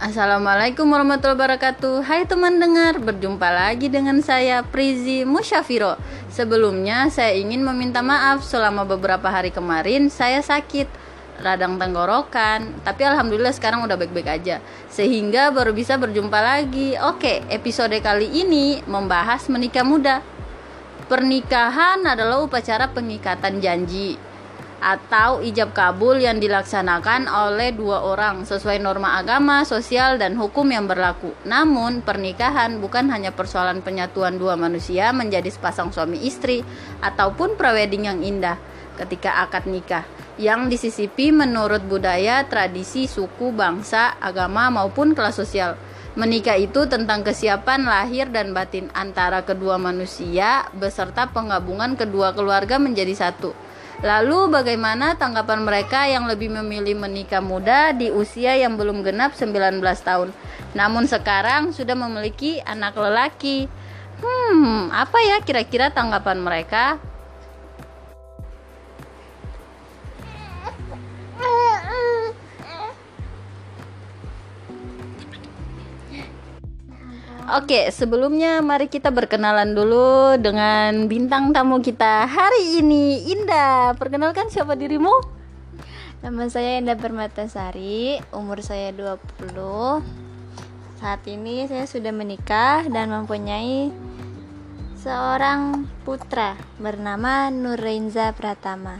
Assalamualaikum warahmatullahi wabarakatuh. Hai teman dengar, berjumpa lagi dengan saya Prizi Musyafiro. Sebelumnya saya ingin meminta maaf selama beberapa hari kemarin saya sakit Radang tenggorokan Tapi Alhamdulillah sekarang udah baik-baik aja. Sehingga baru bisa berjumpa lagi. Oke, episode kali ini membahas menikah muda. Pernikahan adalah upacara pengikatan janji atau ijab kabul yang dilaksanakan oleh dua orang sesuai norma agama, sosial, dan hukum yang berlaku. Namun, pernikahan bukan hanya persoalan penyatuan dua manusia menjadi sepasang suami istri ataupun prewedding yang indah ketika akad nikah yang disisipi menurut budaya, tradisi, suku, bangsa, agama maupun kelas sosial. Menikah itu tentang kesiapan lahir dan batin antara kedua manusia beserta penggabungan kedua keluarga menjadi satu Lalu bagaimana tanggapan mereka yang lebih memilih menikah muda di usia yang belum genap 19 tahun namun sekarang sudah memiliki anak lelaki? Hmm, apa ya kira-kira tanggapan mereka? Oke, sebelumnya mari kita berkenalan dulu dengan bintang tamu kita hari ini, Indah. Perkenalkan siapa dirimu? Nama saya Indah Permatasari, umur saya 20. Saat ini saya sudah menikah dan mempunyai seorang putra bernama Nurrenza Pratama.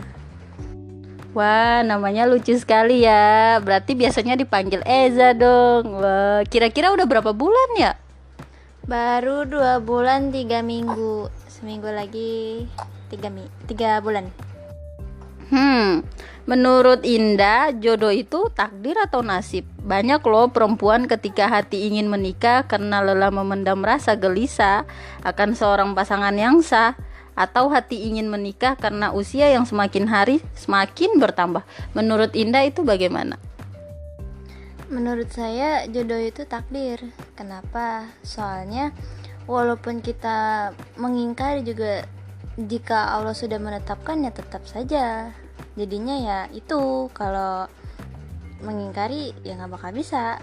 Wah, namanya lucu sekali ya. Berarti biasanya dipanggil Eza dong. Wah, kira-kira udah berapa bulan ya? Baru dua bulan tiga minggu, seminggu lagi tiga mi tiga bulan. Hmm, menurut Indah, jodoh itu takdir atau nasib? Banyak loh perempuan ketika hati ingin menikah karena lelah memendam rasa gelisah akan seorang pasangan yang sah atau hati ingin menikah karena usia yang semakin hari semakin bertambah. Menurut Indah itu bagaimana? Menurut saya jodoh itu takdir. Kenapa? Soalnya walaupun kita mengingkari juga jika Allah sudah menetapkan ya tetap saja. Jadinya ya itu kalau mengingkari ya nggak bakal bisa.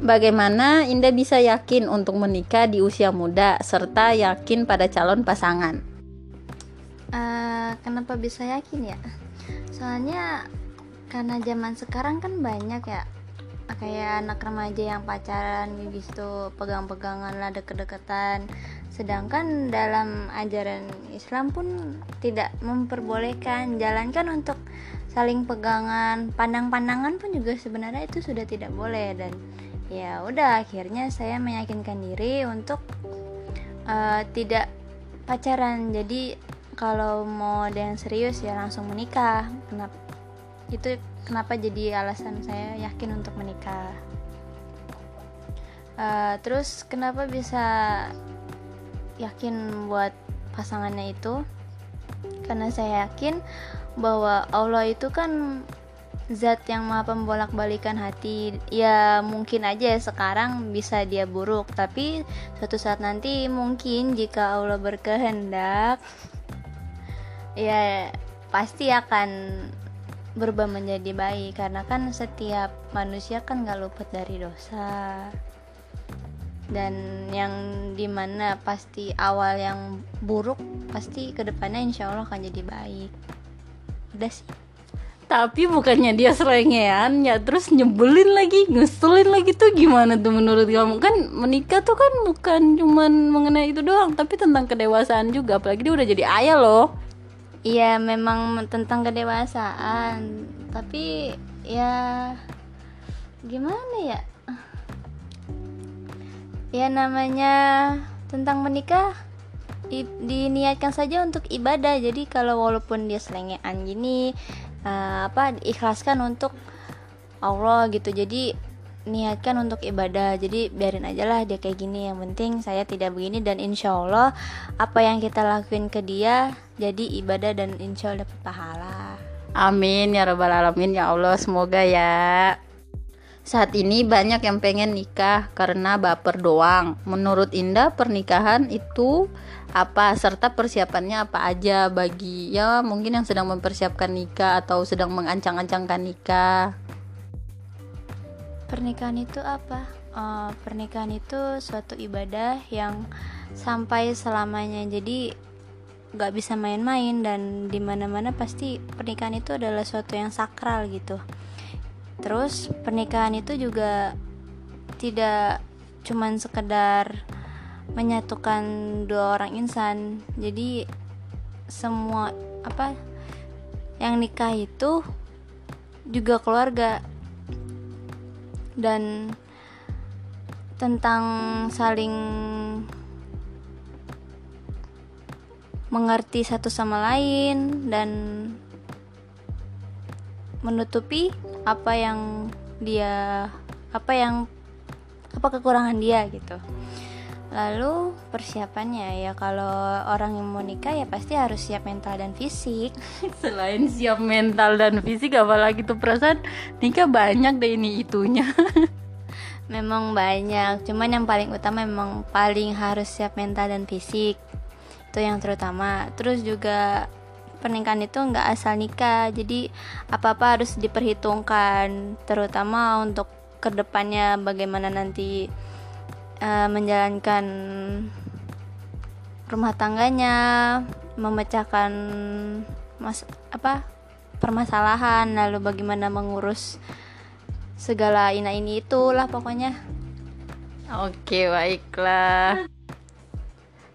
Bagaimana Indah bisa yakin untuk menikah di usia muda serta yakin pada calon pasangan? Uh, kenapa bisa yakin ya? Soalnya karena zaman sekarang kan banyak ya. Kayak anak remaja yang pacaran gitu pegang-pegangan lah deket-deketan. Sedangkan dalam ajaran Islam pun tidak memperbolehkan. Jalankan untuk saling pegangan. Pandang-pandangan pun juga sebenarnya itu sudah tidak boleh. Dan ya udah akhirnya saya meyakinkan diri untuk uh, tidak pacaran. Jadi kalau mau ada yang serius ya langsung menikah itu kenapa jadi alasan saya yakin untuk menikah. Uh, terus kenapa bisa yakin buat pasangannya itu? Karena saya yakin bahwa Allah itu kan zat yang maha pembolak balikan hati. Ya mungkin aja sekarang bisa dia buruk tapi suatu saat nanti mungkin jika Allah berkehendak ya pasti akan berubah menjadi baik karena kan setiap manusia kan gak luput dari dosa. Dan yang di mana pasti awal yang buruk pasti ke depannya insya Allah akan jadi baik. Udah sih. Tapi bukannya dia serengean ya terus nyebelin lagi ngeselin lagi tuh gimana tuh menurut kamu? Kan menikah tuh kan bukan cuman mengenai itu doang tapi tentang kedewasaan juga apalagi dia udah jadi ayah loh Iya memang tentang kedewasaan. Tapi ya gimana ya? Ya namanya tentang menikah di, diniatkan saja untuk ibadah. Jadi kalau walaupun dia selengean gini uh, apa ikhlaskan untuk Allah gitu. Jadi niatkan untuk ibadah. Jadi biarin aja lah dia kayak gini. Yang penting saya tidak begini dan insya Allah apa yang kita lakuin ke dia jadi ibadah dan insya Allah dapat pahala. Amin ya robbal alamin. Ya Allah semoga ya. Saat ini banyak yang pengen nikah karena baper doang. Menurut Indah pernikahan itu apa serta persiapannya apa aja? Bagi ya mungkin yang sedang mempersiapkan nikah atau sedang mengancang-ancangkan nikah pernikahan itu apa? Uh, pernikahan itu suatu ibadah yang sampai selamanya. Jadi nggak bisa main-main dan di mana-mana pasti pernikahan itu adalah suatu yang sakral gitu. Terus pernikahan itu juga tidak cuman sekedar menyatukan dua orang insan. Jadi semua apa yang nikah itu juga keluarga dan tentang saling mengerti satu sama lain dan menutupi apa yang dia apa yang apa kekurangan dia gitu lalu persiapannya ya kalau orang yang mau nikah ya pasti harus siap mental dan fisik. Selain siap mental dan fisik apalagi tuh perasaan nikah banyak deh ini itunya. Memang banyak cuman yang paling utama memang paling harus siap mental dan fisik. Itu yang terutama. Terus juga pernikahan itu nggak asal nikah jadi apa apa harus diperhitungkan terutama untuk ke depannya bagaimana nanti uh, menjalankan rumah tangganya memecahkan mas apa permasalahan lalu bagaimana mengurus segala ina ini itulah pokoknya oke baiklah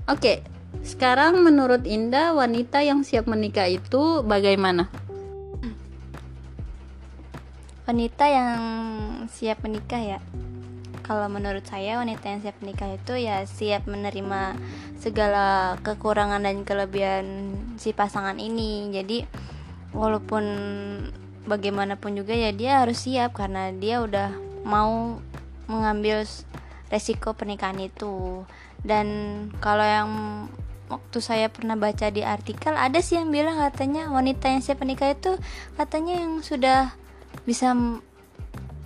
oke sekarang menurut Indah wanita yang siap menikah itu bagaimana? Wanita yang siap menikah ya. Kalau menurut saya wanita yang siap menikah itu ya siap menerima segala kekurangan dan kelebihan si pasangan ini. Jadi walaupun bagaimanapun juga ya dia harus siap karena dia udah mau mengambil resiko pernikahan itu. Dan kalau yang waktu saya pernah baca di artikel ada sih yang bilang katanya wanita yang siap menikah itu katanya yang sudah bisa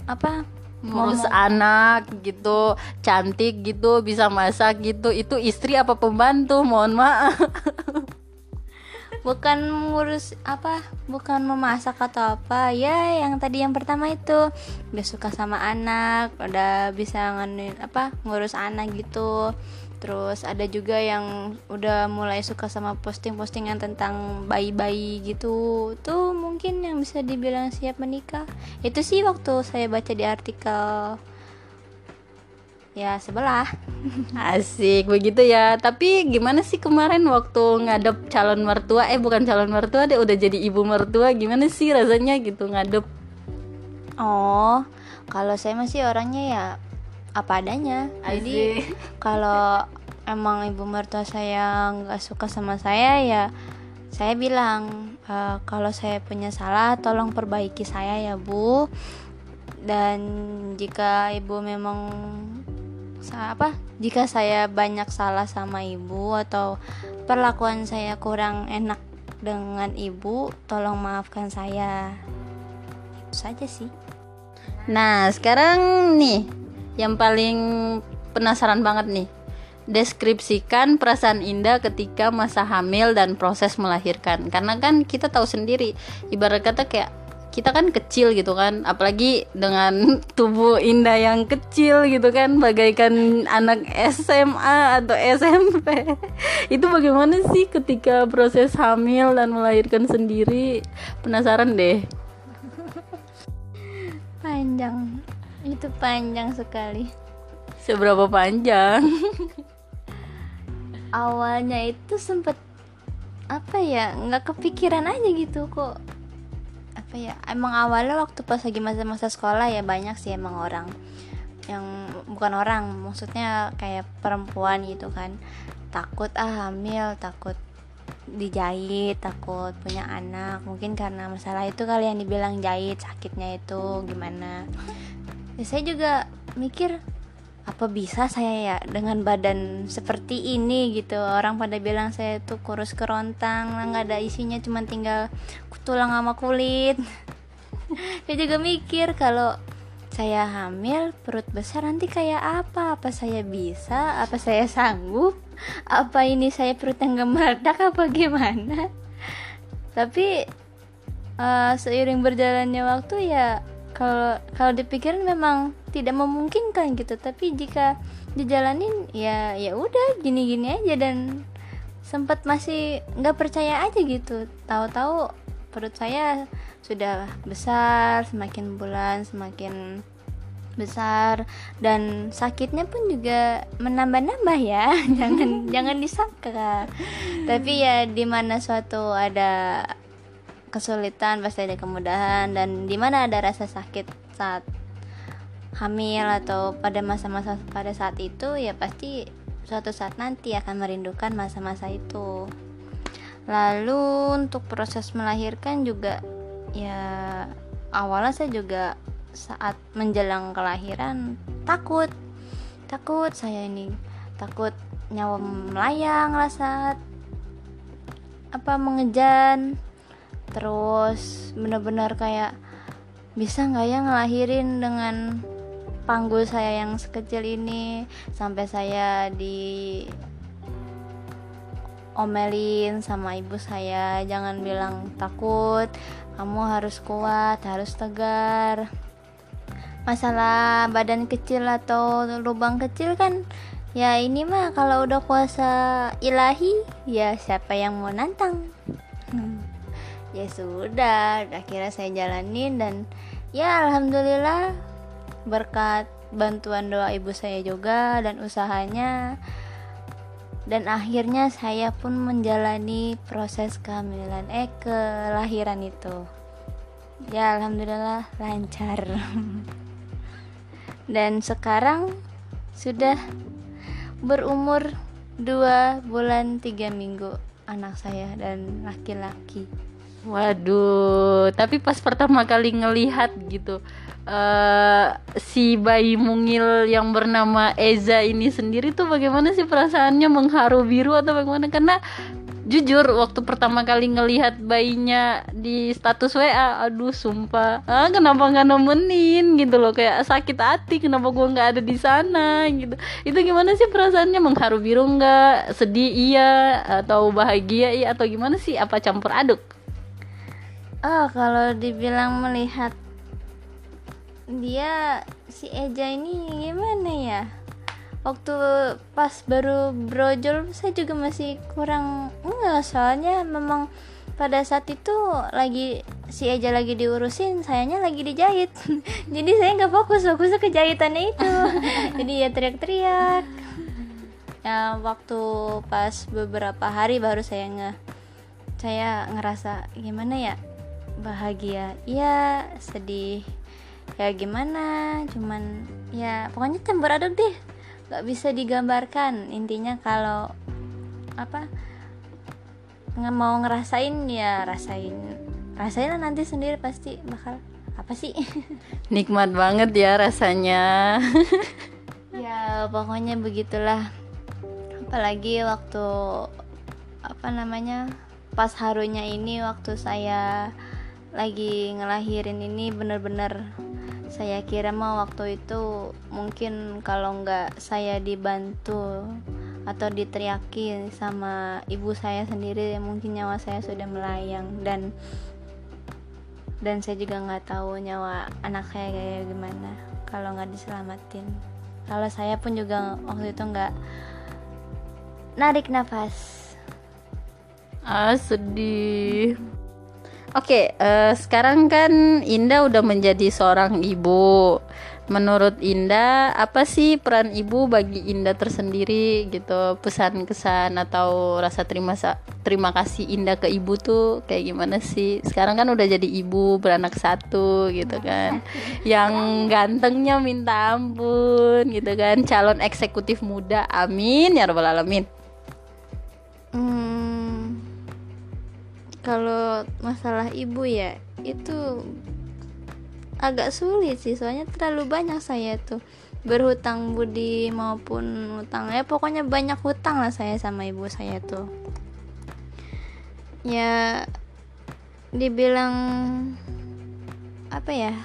apa ngurus anak gitu cantik gitu bisa masak gitu. Itu istri apa pembantu? Mohon maaf. Bukan ngurus apa? Bukan memasak atau apa. Ya yang tadi yang pertama itu. Udah suka sama anak udah bisa nganuin apa ngurus anak gitu terus ada juga yang udah mulai suka sama posting-postingan tentang bayi-bayi gitu. Tuh mungkin yang bisa dibilang siap menikah. Itu sih waktu saya baca di artikel. Ya sebelah. Asik begitu ya. Tapi gimana sih kemarin waktu ngadep calon mertua? Eh bukan calon mertua deh udah jadi ibu mertua. Gimana sih rasanya gitu ngadep? Oh kalau saya masih orangnya ya apa adanya. Jadi kalau emang ibu mertua saya nggak suka sama saya ya saya bilang e, kalau saya punya salah tolong perbaiki saya ya bu. Dan jika ibu memang apa jika saya banyak salah sama ibu atau perlakuan saya kurang enak dengan ibu tolong maafkan saya. Itu saja sih. Nah sekarang nih yang paling penasaran banget nih deskripsikan perasaan Indah ketika masa hamil dan proses melahirkan. Karena kan kita tahu sendiri ibarat kata kayak kita kan kecil gitu kan apalagi dengan tubuh Indah yang kecil gitu kan bagaikan anak SMA atau SMP itu bagaimana sih ketika proses hamil dan melahirkan sendiri? Penasaran deh. Panjang itu panjang sekali. Seberapa panjang? Awalnya itu sempet apa ya nggak kepikiran aja gitu kok apa ya emang awalnya waktu pas lagi masa-masa sekolah ya banyak sih emang orang yang bukan orang maksudnya kayak perempuan gitu kan takut ah hamil takut dijahit takut punya anak mungkin karena masalah itu kali yang dibilang jahit sakitnya itu gimana ya saya juga mikir apa bisa saya ya dengan badan seperti ini gitu? Orang pada bilang saya tuh kurus kerontang nggak ada isinya cuma tinggal tulang sama kulit. Saya juga mikir kalau saya hamil perut besar nanti kayak apa? Apa saya bisa? Apa saya sanggup? Apa ini saya perut yang gemerdak apa gimana? Tapi uh, seiring berjalannya waktu ya kalau kalau dipikirin memang tidak memungkinkan gitu. Tapi jika dijalanin ya ya udah gini-gini aja. Dan sempat masih nggak percaya aja gitu. Tahu-tahu perut saya sudah besar semakin bulan semakin besar. Dan sakitnya pun juga menambah-nambah ya. Jangan jangan disangka. Tapi ya di mana suatu ada kesulitan pasti ada kemudahan dan di mana ada rasa sakit saat hamil atau pada masa-masa pada saat itu ya pasti suatu saat nanti akan merindukan masa-masa itu. Lalu untuk proses melahirkan juga ya awalnya saya juga saat menjelang kelahiran takut takut saya ini takut nyawa melayang saat apa mengejan terus bener-bener kayak bisa nggak ya ngelahirin dengan panggul saya yang sekecil ini? Sampai saya di omelin sama ibu saya. Jangan bilang takut kamu harus kuat harus tegar. Masalah badan kecil atau lubang kecil kan ya ini mah kalau udah kuasa ilahi ya siapa yang mau nantang? Hmm. Ya sudah akhirnya saya jalanin dan ya alhamdulillah berkat bantuan doa ibu saya juga dan usahanya. Dan akhirnya saya pun menjalani proses kehamilan eh kelahiran itu. Ya alhamdulillah lancar. Dan sekarang sudah berumur dua bulan tiga minggu anak saya dan laki-laki waduh tapi pas pertama kali ngelihat gitu uh, si bayi mungil yang bernama Eza ini sendiri tuh bagaimana sih perasaannya mengharu biru atau bagaimana? Karena jujur waktu pertama kali ngelihat bayinya di status WA aduh sumpah. Ah, kenapa nggak nemenin gitu loh? Kayak sakit hati kenapa gue nggak ada di sana gitu. Itu gimana sih perasaannya? Mengharu biru nggak? Sedih iya? Atau bahagia iya? Atau gimana sih? Apa campur aduk oh kalau dibilang melihat dia si Eja ini gimana ya? Waktu pas baru brojol saya juga masih kurang enggak soalnya memang pada saat itu lagi si Eja lagi diurusin sayanya lagi dijahit. Jadi saya nggak fokus fokusnya ke jahitannya itu. Jadi ya teriak-teriak. Ya waktu pas beberapa hari baru saya nge saya ngerasa gimana ya bahagia. Iya sedih. Ya gimana? Cuman ya pokoknya campur aduk deh. Nggak bisa digambarkan. Intinya kalau apa nggak mau ngerasain ya rasain. Rasain lah nanti sendiri pasti bakal apa sih? Nikmat banget ya rasanya. Ya pokoknya begitulah. Apalagi waktu apa namanya pas harunya ini waktu saya lagi ngelahirin ini bener-bener saya kira mah waktu itu mungkin kalau nggak saya dibantu atau diteriaki sama ibu saya sendiri mungkin nyawa saya sudah melayang. Dan dan saya juga nggak tahu nyawa anak saya kayak gimana kalau nggak diselamatin. Kalau saya pun juga waktu itu nggak narik nafas. Ah sedih Oke, okay, uh, eh, sekarang kan Indah udah menjadi seorang ibu. Menurut Indah, apa sih peran ibu bagi Indah tersendiri gitu? Pesan kesan atau rasa terima terima kasih Indah ke ibu tuh kayak gimana sih? Sekarang kan udah jadi ibu beranak satu gitu kan. Yang gantengnya minta ampun gitu kan. Calon eksekutif muda. Amin ya rabbal alamin. Kalau masalah ibu ya itu agak sulit sih. Soalnya terlalu banyak saya tuh. Berhutang budi maupun hutang ya pokoknya banyak hutang lah saya sama ibu saya tuh. Ya dibilang apa ya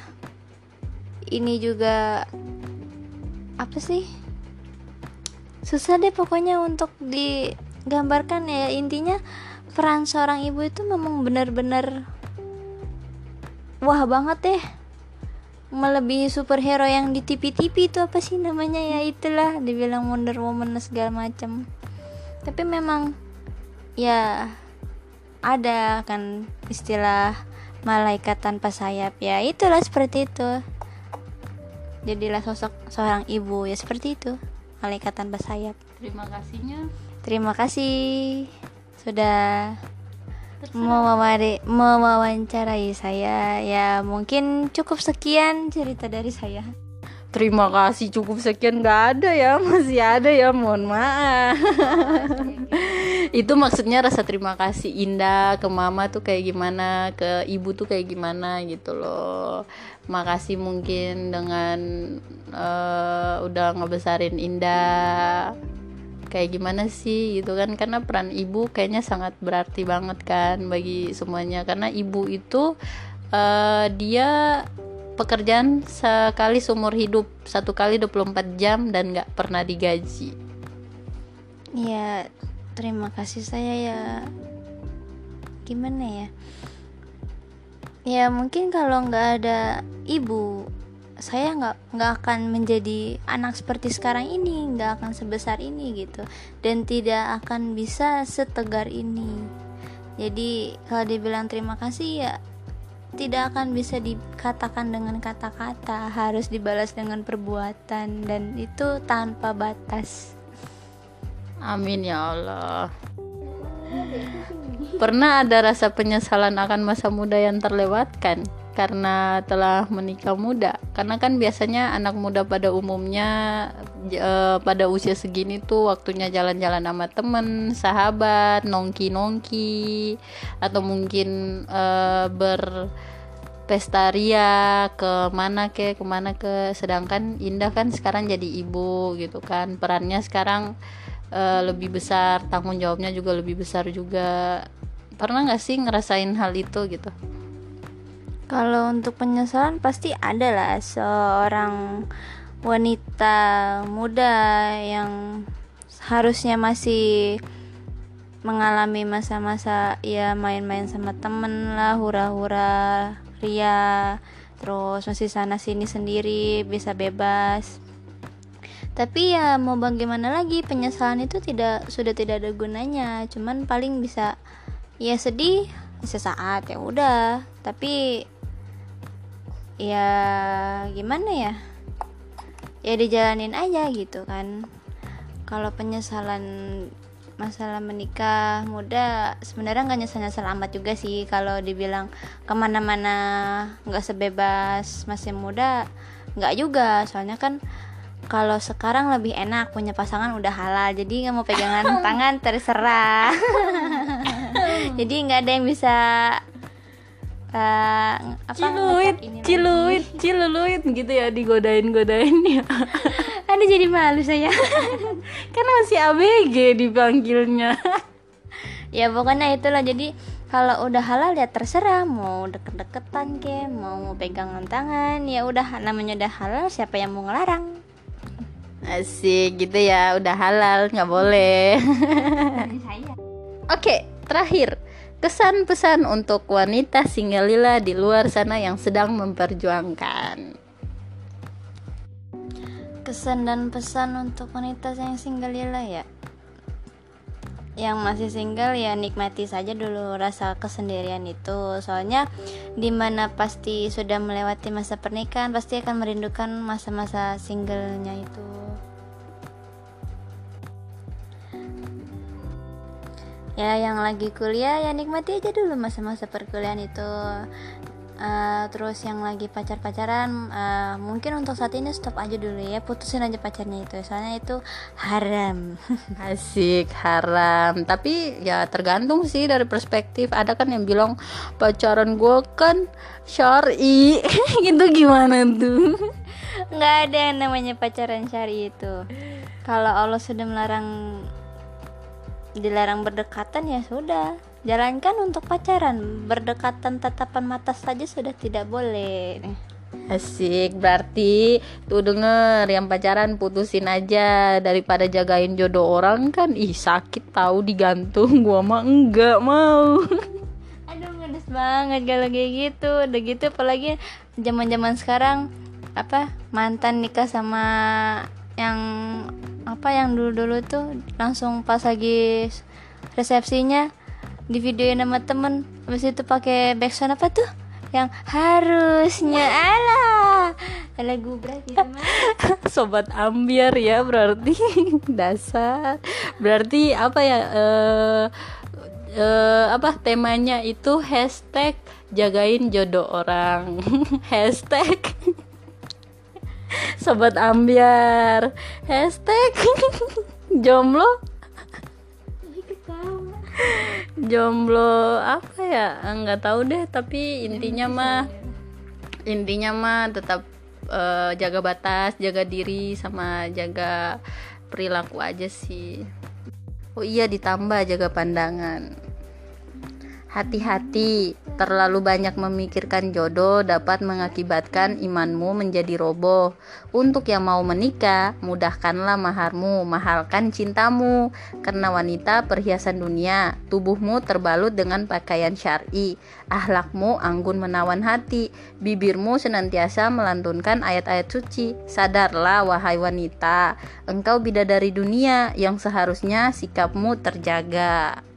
ini juga apa sih susah deh pokoknya untuk digambarkan ya. Intinya peran seorang ibu itu memang benar-benar wah banget deh. Melebihi superhero yang di TV-TV itu apa sih namanya? Ya itulah dibilang Wonder Woman segala macam tapi memang ya ada kan istilah malaikat tanpa sayap. Ya itulah seperti itu. Jadilah sosok seorang ibu ya seperti itu. Malaikat tanpa sayap. Terima kasihnya. Terima kasih sudah mewawari, mewawancarai saya. Ya mungkin cukup sekian cerita dari saya. Terima kasih cukup sekian. Nggak ada ya masih ada ya mohon maaf. Itu maksudnya rasa terima kasih indah ke mama tuh kayak gimana ke ibu tuh kayak gimana gitu loh. Makasih mungkin dengan uh, udah ngebesarin indah kayak gimana sih gitu kan. Karena peran ibu kayaknya sangat berarti banget kan bagi semuanya. Karena ibu itu uh, dia pekerjaan sekali seumur hidup. Satu kali 24 jam dan nggak pernah digaji. Ya terima kasih saya ya. Gimana ya? Ya mungkin kalau nggak ada ibu saya nggak nggak akan menjadi anak seperti sekarang ini nggak akan sebesar ini gitu. Dan tidak akan bisa setegar ini. Jadi kalau dibilang terima kasih ya tidak akan bisa dikatakan dengan kata-kata harus dibalas dengan perbuatan dan itu tanpa batas. Amin ya Allah. Pernah ada rasa penyesalan akan masa muda yang terlewatkan karena telah menikah muda. Karena kan biasanya anak muda pada umumnya e, pada usia segini tuh waktunya jalan-jalan sama temen sahabat nongki-nongki atau mungkin e, ber pestaria ke mana ke ke mana ke. Sedangkan Indah kan sekarang jadi ibu gitu kan. Perannya sekarang e, lebih besar tanggung jawabnya juga lebih besar juga. Pernah nggak sih ngerasain hal itu gitu kalau untuk penyesalan pasti ada lah seorang wanita muda yang harusnya masih mengalami masa-masa ya main-main sama temen lah hura-hura ria terus masih sana sini sendiri bisa bebas. Tapi ya mau bagaimana lagi penyesalan itu tidak sudah tidak ada gunanya. Cuman paling bisa ya sedih sesaat ya udah. Tapi ya gimana ya? Ya dijalanin aja gitu kan. Kalau penyesalan masalah menikah muda sebenarnya nggak nyesal nyesal amat juga sih. Kalau dibilang ke mana-mana nggak sebebas masih muda nggak juga. Soalnya kan kalau sekarang lebih enak punya pasangan udah halal. Jadi nggak mau pegangan tangan terserah. Jadi nggak ada yang bisa uh, apa ciluit ciluit ciluit gitu ya digodain godain ya ada jadi malu saya. Kan masih abg dipanggilnya. Ya pokoknya itulah. Jadi kalau udah halal ya terserah. Mau deket-deketan ke mau pegangan tangan ya udah. Namanya udah halal siapa yang mau ngelarang? Asik gitu ya. Udah halal nggak boleh. Oke terakhir kesan pesan untuk wanita single lila di luar sana yang sedang memperjuangkan. Kesan dan pesan untuk wanita yang single lila ya? Yang masih single ya nikmati saja dulu rasa kesendirian itu. Soalnya di mana pasti sudah melewati masa pernikahan pasti akan merindukan masa-masa singlenya itu ya yang lagi kuliah ya nikmati aja dulu masa-masa perkuliahan itu. Uh, terus yang lagi pacar-pacaran uh, mungkin untuk saat ini stop aja dulu ya putusin aja pacarnya itu. Soalnya itu haram. Asik haram. Tapi ya tergantung sih dari perspektif. Ada kan yang bilang pacaran gue kan syari. Itu gimana tuh? Nggak ada yang namanya pacaran syari itu. Kalau Allah sudah melarang dilarang berdekatan ya sudah. Jalankan untuk pacaran. Berdekatan tatapan mata saja sudah tidak boleh. Asik, berarti tuh denger yang pacaran putusin aja daripada jagain jodoh orang kan. Ih sakit tahu digantung gua mah enggak mau. Aduh males banget kalau kayak gitu. Udah gitu apalagi zaman zaman sekarang apa mantan nikah sama yang apa yang dulu dulu tuh langsung pas lagi resepsinya di videoin sama temen. Habis itu pakai backsound apa tuh? Yang harusnya ala. Lagu berat gitu sobat ambiar ya berarti. Dasar. Berarti apa ya eh eh, apa temanya itu hashtag jagain jodoh orang. Hashtag sobat ambiar. Hashtag jomblo. Jomblo apa ya? Nggak tahu deh tapi intinya mah intinya mah tetap eh, jaga batas jaga diri sama jaga perilaku aja sih. Oh iya ditambah jaga pandangan. Hati-hati, terlalu banyak memikirkan jodoh dapat mengakibatkan imanmu menjadi roboh. Untuk yang mau menikah, mudahkanlah maharmu, mahalkan cintamu. Karena wanita perhiasan dunia, tubuhmu terbalut dengan pakaian syar'i, ahlakmu anggun menawan hati, bibirmu senantiasa melantunkan ayat-ayat suci. Sadarlah wahai wanita, engkau bidadari dunia yang seharusnya sikapmu terjaga.